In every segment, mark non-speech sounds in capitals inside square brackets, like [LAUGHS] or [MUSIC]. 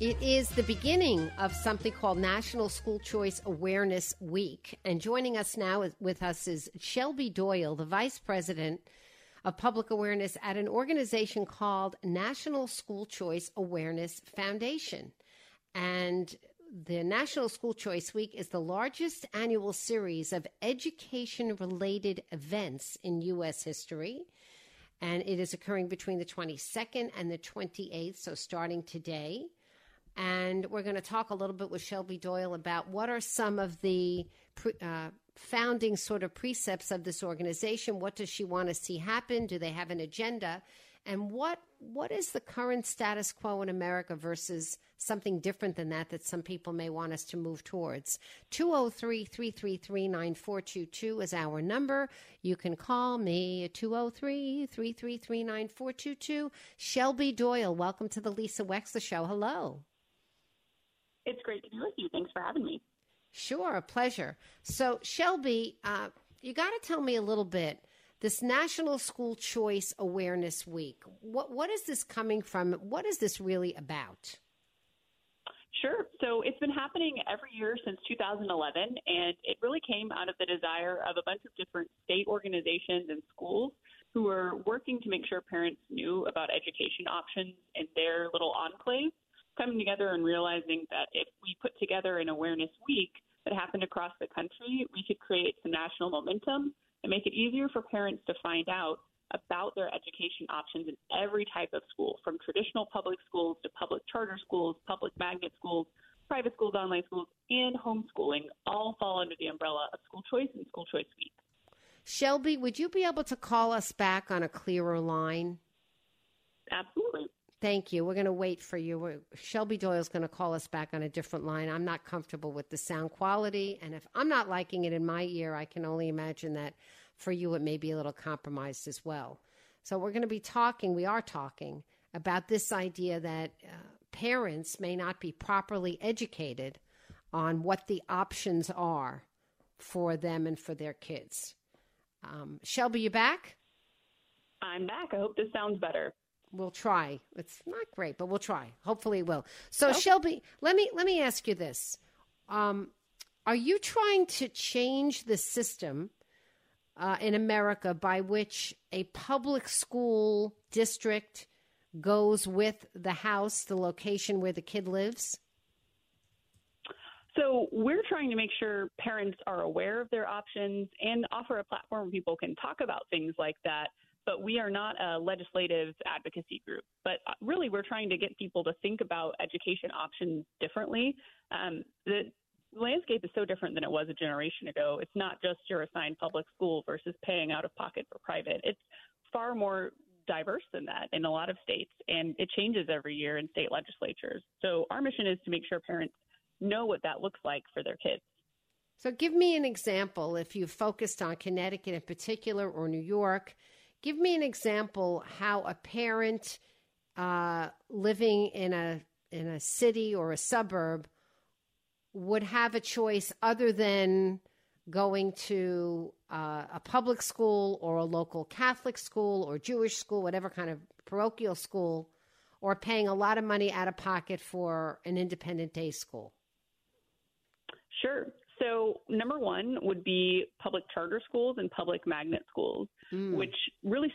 It is the beginning of something called National School Choice Awareness Week. And joining us now with us is Shelby Doyle, the Vice President of Public Awareness at an organization called National School Choice Awareness Foundation. And the National School Choice Week is the largest annual series of education related events in U.S. history. And it is occurring between the 22nd and the 28th, so starting today. And we're going to talk a little bit with Shelby Doyle about what are some of the uh, founding sort of precepts of this organization. What does she want to see happen? Do they have an agenda? And what what is the current status quo in America versus something different than that that some people may want us to move towards? 203 333 9422 is our number. You can call me at 203 333 9422. Shelby Doyle, welcome to the Lisa Wexler Show. Hello. It's great to be with you. Thanks for having me. Sure, a pleasure. So, Shelby, uh, you got to tell me a little bit. This National School Choice Awareness Week. What what is this coming from? What is this really about? Sure. So it's been happening every year since 2011, and it really came out of the desire of a bunch of different state organizations and schools who are working to make sure parents knew about education options in their little enclave coming together and realizing that if we put together an awareness week that happened across the country, we could create some national momentum and make it easier for parents to find out about their education options in every type of school, from traditional public schools to public charter schools, public magnet schools, private schools, online schools, and homeschooling all fall under the umbrella of school choice and school choice week. Shelby, would you be able to call us back on a clearer line? Absolutely. Thank you. We're going to wait for you. We're, Shelby Doyle's going to call us back on a different line. I'm not comfortable with the sound quality. And if I'm not liking it in my ear, I can only imagine that for you it may be a little compromised as well. So we're going to be talking, we are talking about this idea that uh, parents may not be properly educated on what the options are for them and for their kids. Um, Shelby, you back? I'm back. I hope this sounds better. We'll try. It's not great, but we'll try. Hopefully, it will. So, Shelby, let me let me ask you this: um, Are you trying to change the system uh, in America by which a public school district goes with the house, the location where the kid lives? So we're trying to make sure parents are aware of their options and offer a platform where people can talk about things like that but we are not a legislative advocacy group. But uh, really, we're trying to get people to think about education options differently. Um, the landscape is so different than it was a generation ago. It's not just your assigned public school versus paying out of pocket for private. It's far more diverse than that in a lot of states, and it changes every year in state legislatures. So our mission is to make sure parents know what that looks like for their kids. So give me an example if you focused on Connecticut in particular or New York Give me an example how a parent uh, living in a in a city or a suburb would have a choice other than going to uh, a public school or a local Catholic school or Jewish school, whatever kind of parochial school, or paying a lot of money out of pocket for an independent day school? Sure. So, number one would be public charter schools and public magnet schools, mm. which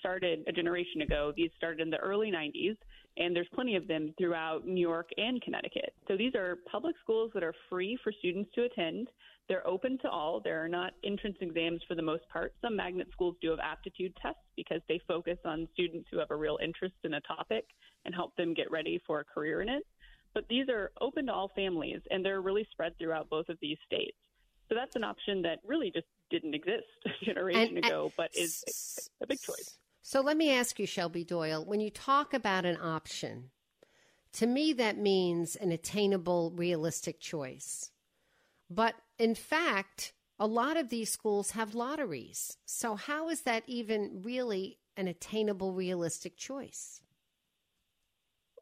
started a generation ago. These started in the early 90s, and there's plenty of them throughout New York and Connecticut. So, these are public schools that are free for students to attend. They're open to all. There are not entrance exams for the most part. Some magnet schools do have aptitude tests because they focus on students who have a real interest in a topic and help them get ready for a career in it. But these are open to all families, and they're really spread throughout both of these states. So that's an option that really just didn't exist [LAUGHS] a generation and, ago, but is a big choice. So let me ask you, Shelby Doyle, when you talk about an option, to me that means an attainable, realistic choice. But in fact, a lot of these schools have lotteries. So how is that even really an attainable, realistic choice?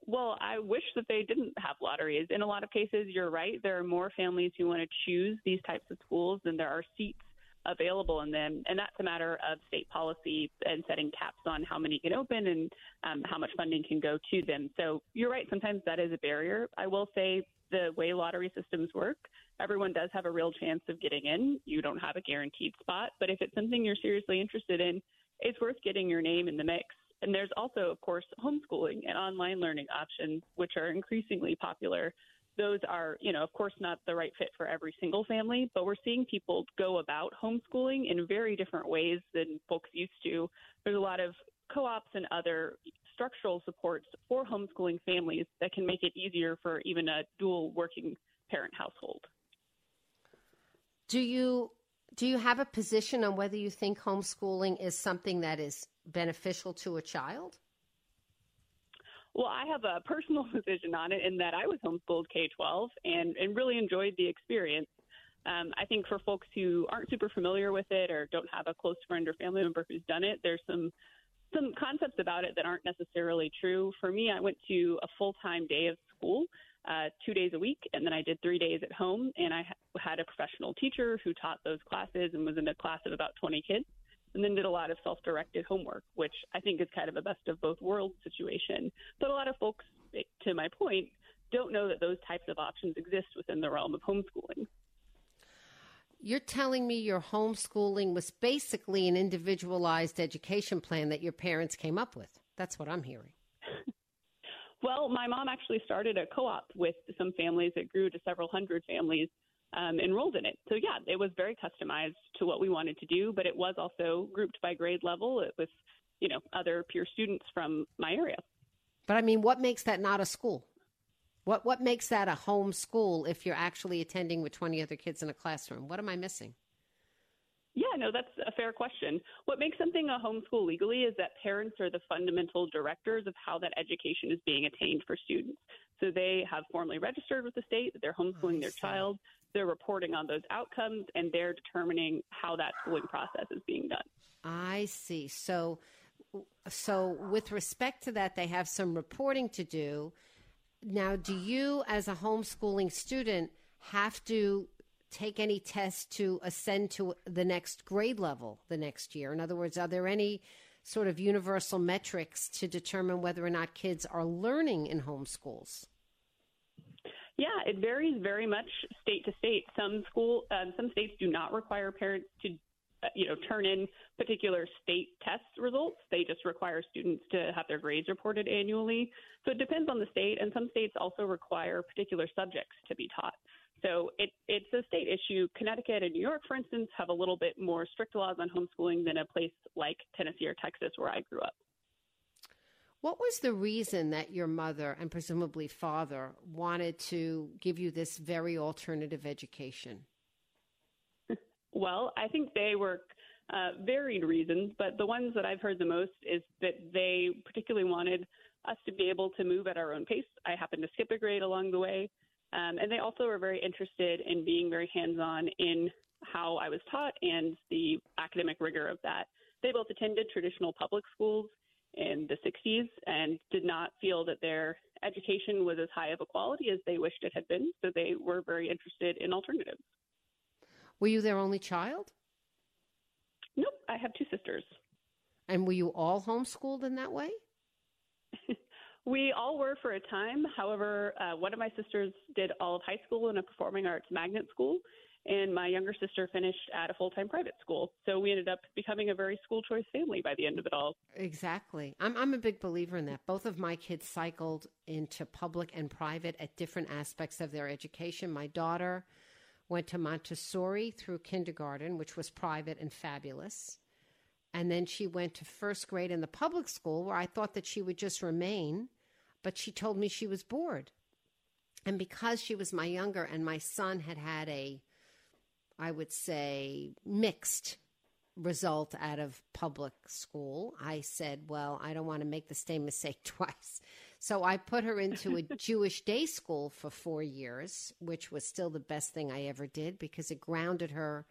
Well, I wish that they didn't have lotteries. In a lot of cases, you're right. There are more families who want to choose these types of schools than there are seats available in them. And that's a matter of state policy and setting caps on how many can open and um, how much funding can go to them. So you're right. Sometimes that is a barrier. I will say the way lottery systems work, everyone does have a real chance of getting in. You don't have a guaranteed spot. But if it's something you're seriously interested in, it's worth getting your name in the mix and there's also, of course, homeschooling and online learning options, which are increasingly popular. Those are, you know, of course, not the right fit for every single family, but we're seeing people go about homeschooling in very different ways than folks used to. There's a lot of co ops and other structural supports for homeschooling families that can make it easier for even a dual working parent household. Do you do you have a position on whether you think homeschooling is something that is beneficial to a child? Well, I have a personal [LAUGHS] position on it in that I was homeschooled K 12 and, and really enjoyed the experience. Um, I think for folks who aren't super familiar with it or don't have a close friend or family member who's done it, there's some some concepts about it that aren't necessarily true. For me, I went to a full time day of school, uh, two days a week, and then I did three days at home. And I ha- had a professional teacher who taught those classes and was in a class of about 20 kids and then did a lot of self directed homework, which I think is kind of a best of both worlds situation. But a lot of folks, to my point, don't know that those types of options exist within the realm of homeschooling. You're telling me your homeschooling was basically an individualized education plan that your parents came up with. That's what I'm hearing. [LAUGHS] well, my mom actually started a co op with some families that grew to several hundred families um, enrolled in it. So yeah, it was very customized to what we wanted to do, but it was also grouped by grade level with you know other peer students from my area. But I mean, what makes that not a school? What what makes that a home school if you're actually attending with 20 other kids in a classroom? What am I missing? Yeah, no, that's a fair question. What makes something a homeschool legally is that parents are the fundamental directors of how that education is being attained for students. So they have formally registered with the state that they're homeschooling their child. They're reporting on those outcomes and they're determining how that schooling process is being done. I see. So so with respect to that they have some reporting to do. Now, do you as a homeschooling student have to take any tests to ascend to the next grade level the next year? In other words, are there any sort of universal metrics to determine whether or not kids are learning in homeschools? Yeah, it varies very much state to state. Some school, um, some states do not require parents to, uh, you know, turn in particular state test results. They just require students to have their grades reported annually. So it depends on the state, and some states also require particular subjects to be taught. So it, it's a state issue. Connecticut and New York, for instance, have a little bit more strict laws on homeschooling than a place like Tennessee or Texas, where I grew up. What was the reason that your mother and presumably father wanted to give you this very alternative education? Well, I think they were uh, varied reasons, but the ones that I've heard the most is that they particularly wanted us to be able to move at our own pace. I happened to skip a grade along the way. Um, and they also were very interested in being very hands on in how I was taught and the academic rigor of that. They both attended traditional public schools in the 60s and did not feel that their education was as high of a quality as they wished it had been. So they were very interested in alternatives. Were you their only child? Nope, I have two sisters. And were you all homeschooled in that way? [LAUGHS] We all were for a time. However, uh, one of my sisters did all of high school in a performing arts magnet school, and my younger sister finished at a full time private school. So we ended up becoming a very school choice family by the end of it all. Exactly. I'm, I'm a big believer in that. Both of my kids cycled into public and private at different aspects of their education. My daughter went to Montessori through kindergarten, which was private and fabulous. And then she went to first grade in the public school where I thought that she would just remain, but she told me she was bored. And because she was my younger and my son had had a, I would say, mixed result out of public school, I said, Well, I don't want to make the same mistake [LAUGHS] twice. So I put her into a [LAUGHS] Jewish day school for four years, which was still the best thing I ever did because it grounded her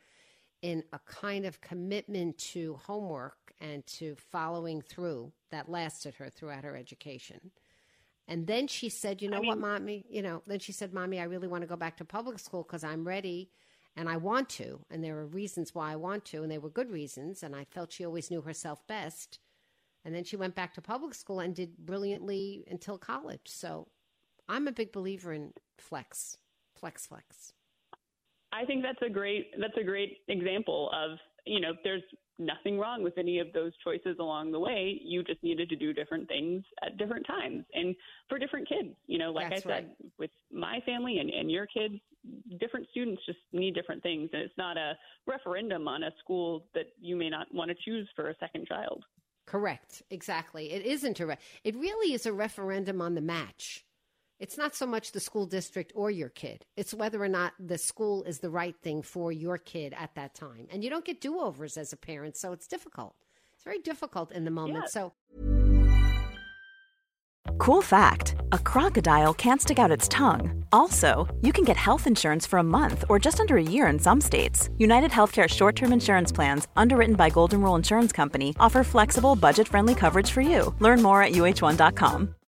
in a kind of commitment to homework and to following through that lasted her throughout her education. And then she said, You know I mean, what, mommy? You know, then she said, Mommy, I really want to go back to public school because I'm ready and I want to. And there are reasons why I want to, and they were good reasons. And I felt she always knew herself best. And then she went back to public school and did brilliantly until college. So I'm a big believer in flex, flex, flex. I think that's a great that's a great example of you know there's nothing wrong with any of those choices along the way. You just needed to do different things at different times and for different kids. You know, like That's I said, right. with my family and, and your kids, different students just need different things. And it's not a referendum on a school that you may not want to choose for a second child. Correct. Exactly. It isn't a. Re- it really is a referendum on the match. It's not so much the school district or your kid. It's whether or not the school is the right thing for your kid at that time. And you don't get do overs as a parent, so it's difficult. It's very difficult in the moment. Yeah. So, Cool fact a crocodile can't stick out its tongue. Also, you can get health insurance for a month or just under a year in some states. United Healthcare short term insurance plans, underwritten by Golden Rule Insurance Company, offer flexible, budget friendly coverage for you. Learn more at uh1.com.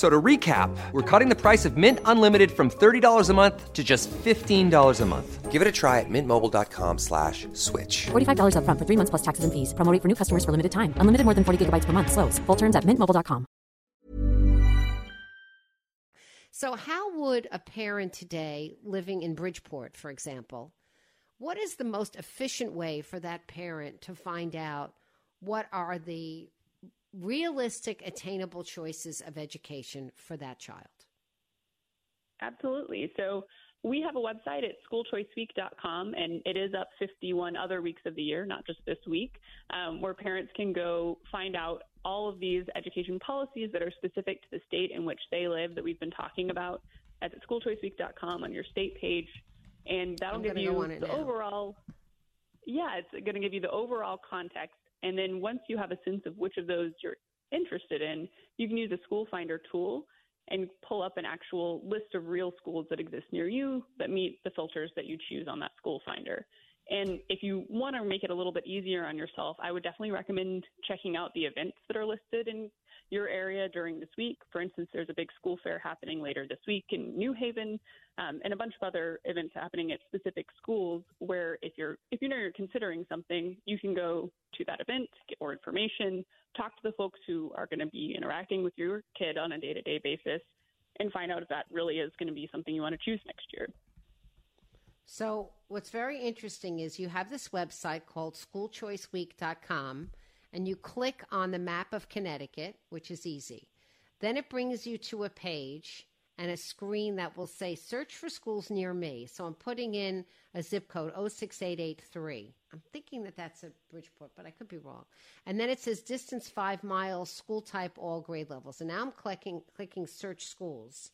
F- So to recap, we're cutting the price of Mint Unlimited from $30 a month to just $15 a month. Give it a try at mintmobile.com slash switch. $45 upfront for three months plus taxes and fees. Promo rate for new customers for limited time. Unlimited more than 40 gigabytes per month. Slows. Full terms at mintmobile.com. so how would a parent today living in Bridgeport, for example, what is the most efficient way for that parent to find out what are the realistic, attainable choices of education for that child? Absolutely. So we have a website at schoolchoiceweek.com, and it is up 51 other weeks of the year, not just this week, um, where parents can go find out all of these education policies that are specific to the state in which they live that we've been talking about. That's at schoolchoiceweek.com on your state page, and that'll I'm give you go on it the now. overall. Yeah, it's going to give you the overall context, and then once you have a sense of which of those you're interested in, you can use a School Finder tool and pull up an actual list of real schools that exist near you that meet the filters that you choose on that school finder. And if you want to make it a little bit easier on yourself, I would definitely recommend checking out the events that are listed in your area during this week. For instance, there's a big school fair happening later this week in New Haven, um, and a bunch of other events happening at specific schools. Where if you're if you know you're considering something, you can go to that event, get more information, talk to the folks who are going to be interacting with your kid on a day-to-day basis, and find out if that really is going to be something you want to choose next year. So, what's very interesting is you have this website called schoolchoiceweek.com, and you click on the map of Connecticut, which is easy. Then it brings you to a page and a screen that will say search for schools near me. So, I'm putting in a zip code 06883. I'm thinking that that's a Bridgeport, but I could be wrong. And then it says distance five miles, school type, all grade levels. And now I'm clicking, clicking search schools.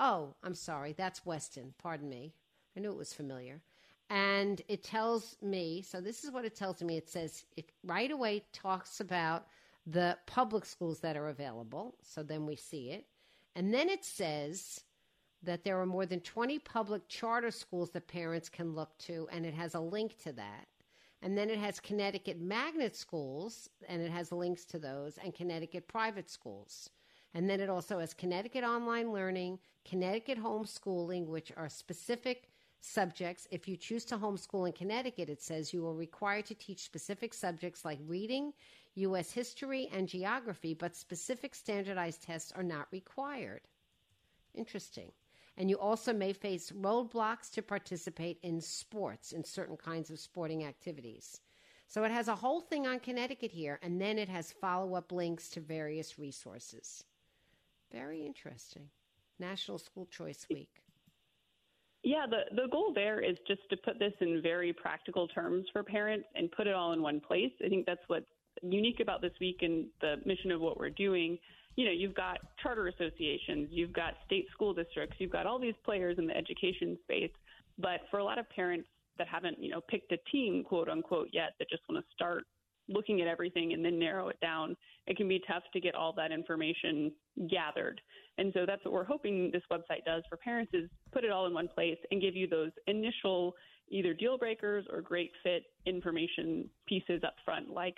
Oh, I'm sorry, that's Weston. Pardon me. I knew it was familiar. And it tells me, so this is what it tells me. It says it right away talks about the public schools that are available. So then we see it. And then it says that there are more than 20 public charter schools that parents can look to, and it has a link to that. And then it has Connecticut magnet schools, and it has links to those, and Connecticut private schools. And then it also has Connecticut online learning, Connecticut homeschooling, which are specific subjects. If you choose to homeschool in Connecticut, it says you are required to teach specific subjects like reading, U.S. history, and geography, but specific standardized tests are not required. Interesting. And you also may face roadblocks to participate in sports, in certain kinds of sporting activities. So it has a whole thing on Connecticut here, and then it has follow up links to various resources. Very interesting. National School Choice Week. Yeah, the, the goal there is just to put this in very practical terms for parents and put it all in one place. I think that's what's unique about this week and the mission of what we're doing you know, you've got charter associations, you've got state school districts, you've got all these players in the education space. But for a lot of parents that haven't, you know, picked a team, quote unquote, yet, that just want to start looking at everything and then narrow it down, it can be tough to get all that information gathered. And so that's what we're hoping this website does for parents is put it all in one place and give you those initial either deal breakers or great fit information pieces up front, like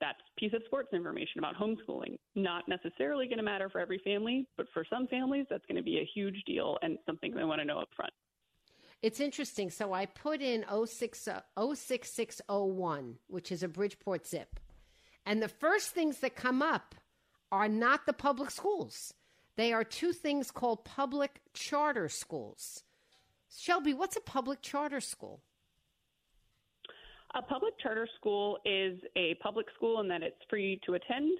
that piece of sports information about homeschooling. Not necessarily going to matter for every family, but for some families, that's going to be a huge deal and something they want to know up front. It's interesting. So I put in 06, 06601, which is a Bridgeport zip. And the first things that come up are not the public schools. They are two things called public charter schools. Shelby, what's a public charter school? A public charter school is a public school in that it's free to attend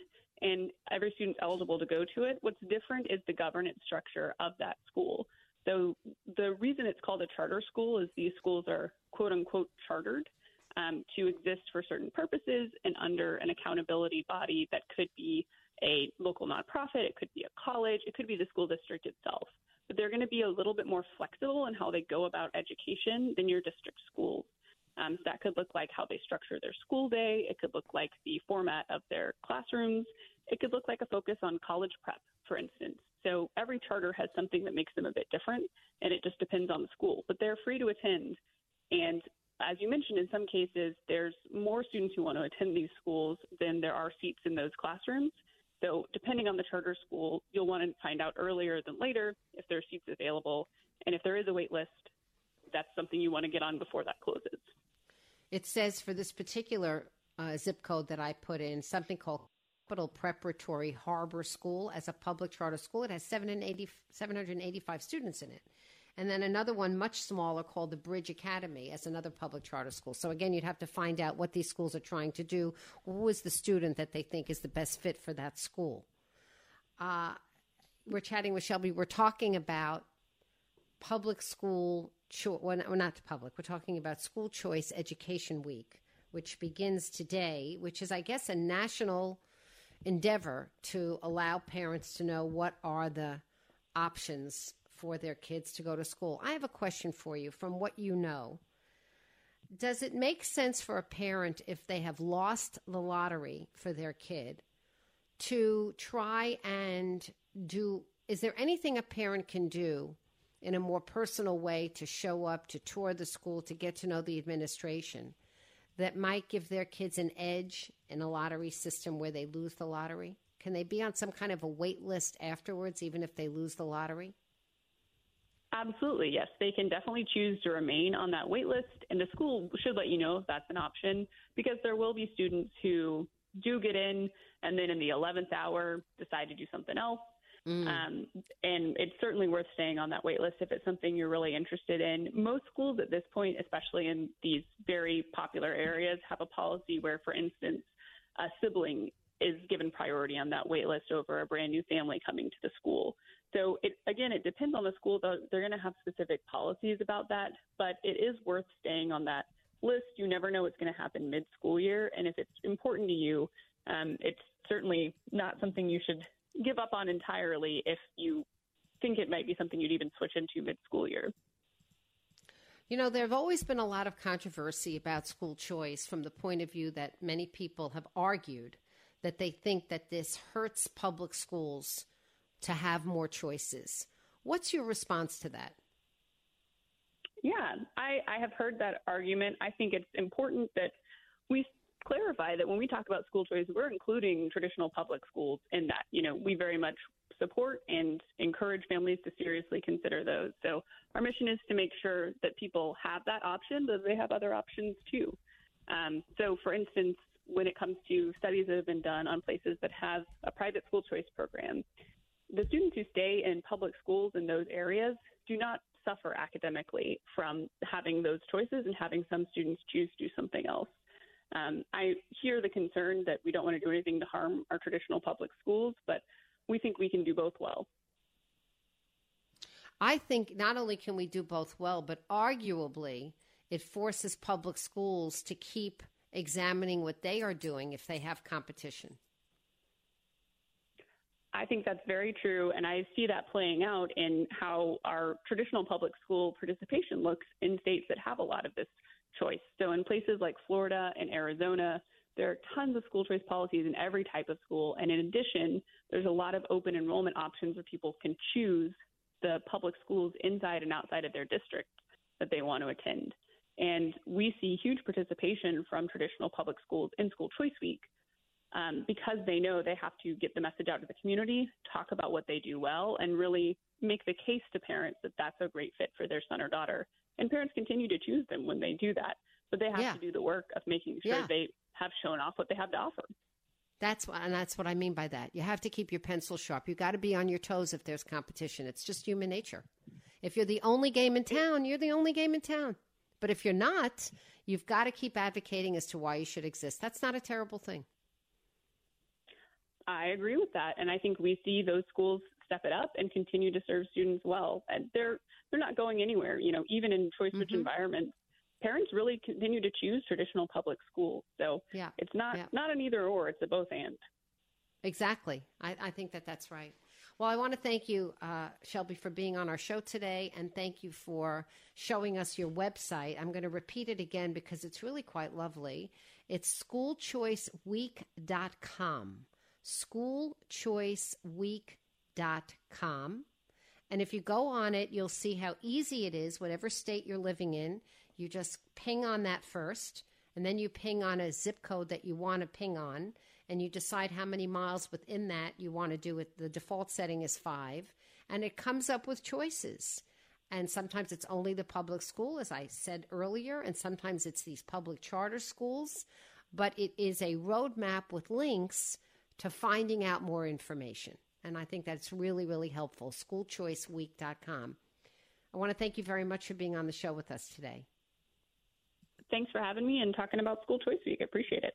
and every student's eligible to go to it. What's different is the governance structure of that school. So the reason it's called a charter school is these schools are quote unquote chartered um, to exist for certain purposes and under an accountability body that could be a local nonprofit, it could be a college, it could be the school district itself. But they're going to be a little bit more flexible in how they go about education than your district schools. Um, so that could look like how they structure their school day. It could look like the format of their classrooms. It could look like a focus on college prep, for instance. So every charter has something that makes them a bit different, and it just depends on the school. But they're free to attend. And as you mentioned, in some cases, there's more students who want to attend these schools than there are seats in those classrooms. So, depending on the charter school, you'll want to find out earlier than later if there are seats available. And if there is a wait list, that's something you want to get on before that closes. It says for this particular uh, zip code that I put in something called Capital Preparatory Harbor School as a public charter school. It has 780, 785 students in it. And then another one much smaller called the Bridge Academy as another public charter school. So again, you'd have to find out what these schools are trying to do. Who is the student that they think is the best fit for that school? Uh, we're chatting with Shelby. We're talking about public school cho- well, not the public. We're talking about School Choice Education Week, which begins today, which is, I guess, a national endeavor to allow parents to know what are the options for their kids to go to school. I have a question for you from what you know. Does it make sense for a parent if they have lost the lottery for their kid to try and do is there anything a parent can do in a more personal way to show up, to tour the school, to get to know the administration that might give their kids an edge in a lottery system where they lose the lottery? Can they be on some kind of a wait list afterwards, even if they lose the lottery? Absolutely, yes. They can definitely choose to remain on that wait list, and the school should let you know if that's an option because there will be students who do get in and then in the 11th hour decide to do something else Mm. Um, and it's certainly worth staying on that wait list if it's something you're really interested in. Most schools at this point, especially in these very popular areas, have a policy where, for instance, a sibling is given priority on that wait list over a brand new family coming to the school. So it, again, it depends on the school. Though they're going to have specific policies about that, but it is worth staying on that list. You never know what's going to happen mid school year. And if it's important to you, um, it's certainly not something you should give up on entirely if you think it might be something you'd even switch into mid school year. You know, there have always been a lot of controversy about school choice from the point of view that many people have argued that they think that this hurts public schools to have more choices. What's your response to that? Yeah, I, I have heard that argument. I think it's important that we clarify that when we talk about school choice, we're including traditional public schools in that. You know, we very much support and encourage families to seriously consider those. So our mission is to make sure that people have that option, but they have other options too. Um, so, for instance, when it comes to studies that have been done on places that have a private school choice program, the students who stay in public schools in those areas do not suffer academically from having those choices and having some students choose to do something else. Um, I hear the concern that we don't want to do anything to harm our traditional public schools, but we think we can do both well. I think not only can we do both well, but arguably it forces public schools to keep examining what they are doing if they have competition. I think that's very true, and I see that playing out in how our traditional public school participation looks in states that have a lot of this choice. So, in places like Florida and Arizona, there are tons of school choice policies in every type of school, and in addition, there's a lot of open enrollment options where people can choose the public schools inside and outside of their district that they want to attend. And we see huge participation from traditional public schools in School Choice Week um, because they know they have to get the message out to the community, talk about what they do well, and really make the case to parents that that's a great fit for their son or daughter. And parents continue to choose them when they do that, but they have yeah. to do the work of making sure yeah. they have shown off what they have to offer. That's what, and that's what I mean by that. You have to keep your pencil sharp. You got to be on your toes if there's competition. It's just human nature. If you're the only game in town, you're the only game in town. But if you're not, you've got to keep advocating as to why you should exist. That's not a terrible thing. I agree with that, and I think we see those schools step it up and continue to serve students well. And they're they're not going anywhere. You know, even in choice rich mm-hmm. environments, parents really continue to choose traditional public schools. So yeah. it's not yeah. not an either or; it's a both and. Exactly. I, I think that that's right. Well, I want to thank you, uh, Shelby, for being on our show today, and thank you for showing us your website. I'm going to repeat it again because it's really quite lovely. It's schoolchoiceweek.com. Schoolchoiceweek.com. And if you go on it, you'll see how easy it is, whatever state you're living in. You just ping on that first, and then you ping on a zip code that you want to ping on and you decide how many miles within that you want to do it. The default setting is five, and it comes up with choices. And sometimes it's only the public school, as I said earlier, and sometimes it's these public charter schools. But it is a roadmap with links to finding out more information. And I think that's really, really helpful. Schoolchoiceweek.com. I want to thank you very much for being on the show with us today. Thanks for having me and talking about School Choice Week. I appreciate it.